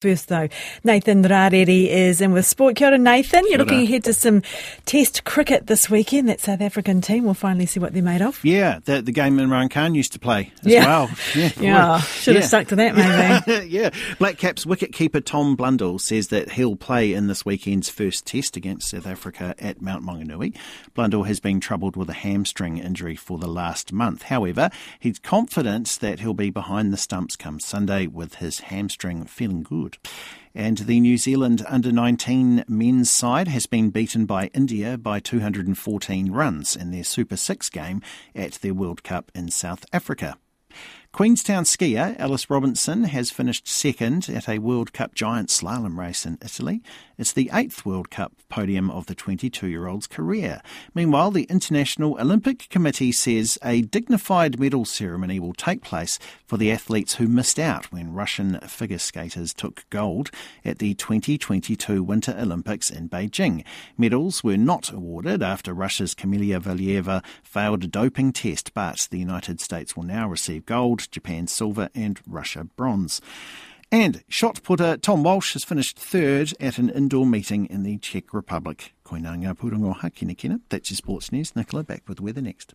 First, though, Nathan Rarere is in with Sport. Kia ora, Nathan. You're looking ahead to some Test cricket this weekend. That South African team. We'll finally see what they're made of. Yeah, the, the game Imran Khan used to play as yeah. well. Yeah, yeah. should have yeah. stuck to that, maybe. yeah. Black Caps wicketkeeper Tom Blundell says that he'll play in this weekend's first Test against South Africa at Mount Maunganui. Blundell has been troubled with a hamstring injury for the last month. However, he's confident that he'll be behind the stumps come Sunday with his hamstring feeling good. And the New Zealand under 19 men's side has been beaten by India by 214 runs in their Super 6 game at their World Cup in South Africa. Queenstown skier Alice Robinson has finished second at a World Cup giant slalom race in Italy. It's the eighth World Cup podium of the 22 year old's career. Meanwhile, the International Olympic Committee says a dignified medal ceremony will take place for the athletes who missed out when Russian figure skaters took gold at the 2022 Winter Olympics in Beijing. Medals were not awarded after Russia's Kamila Valieva failed a doping test, but the United States will now receive gold Japan silver, and Russia bronze. And shot putter Tom Walsh has finished third at an indoor meeting in the Czech Republic. Koinanga Purongoha, kina kina. That's your sports news. Nicola back with weather next.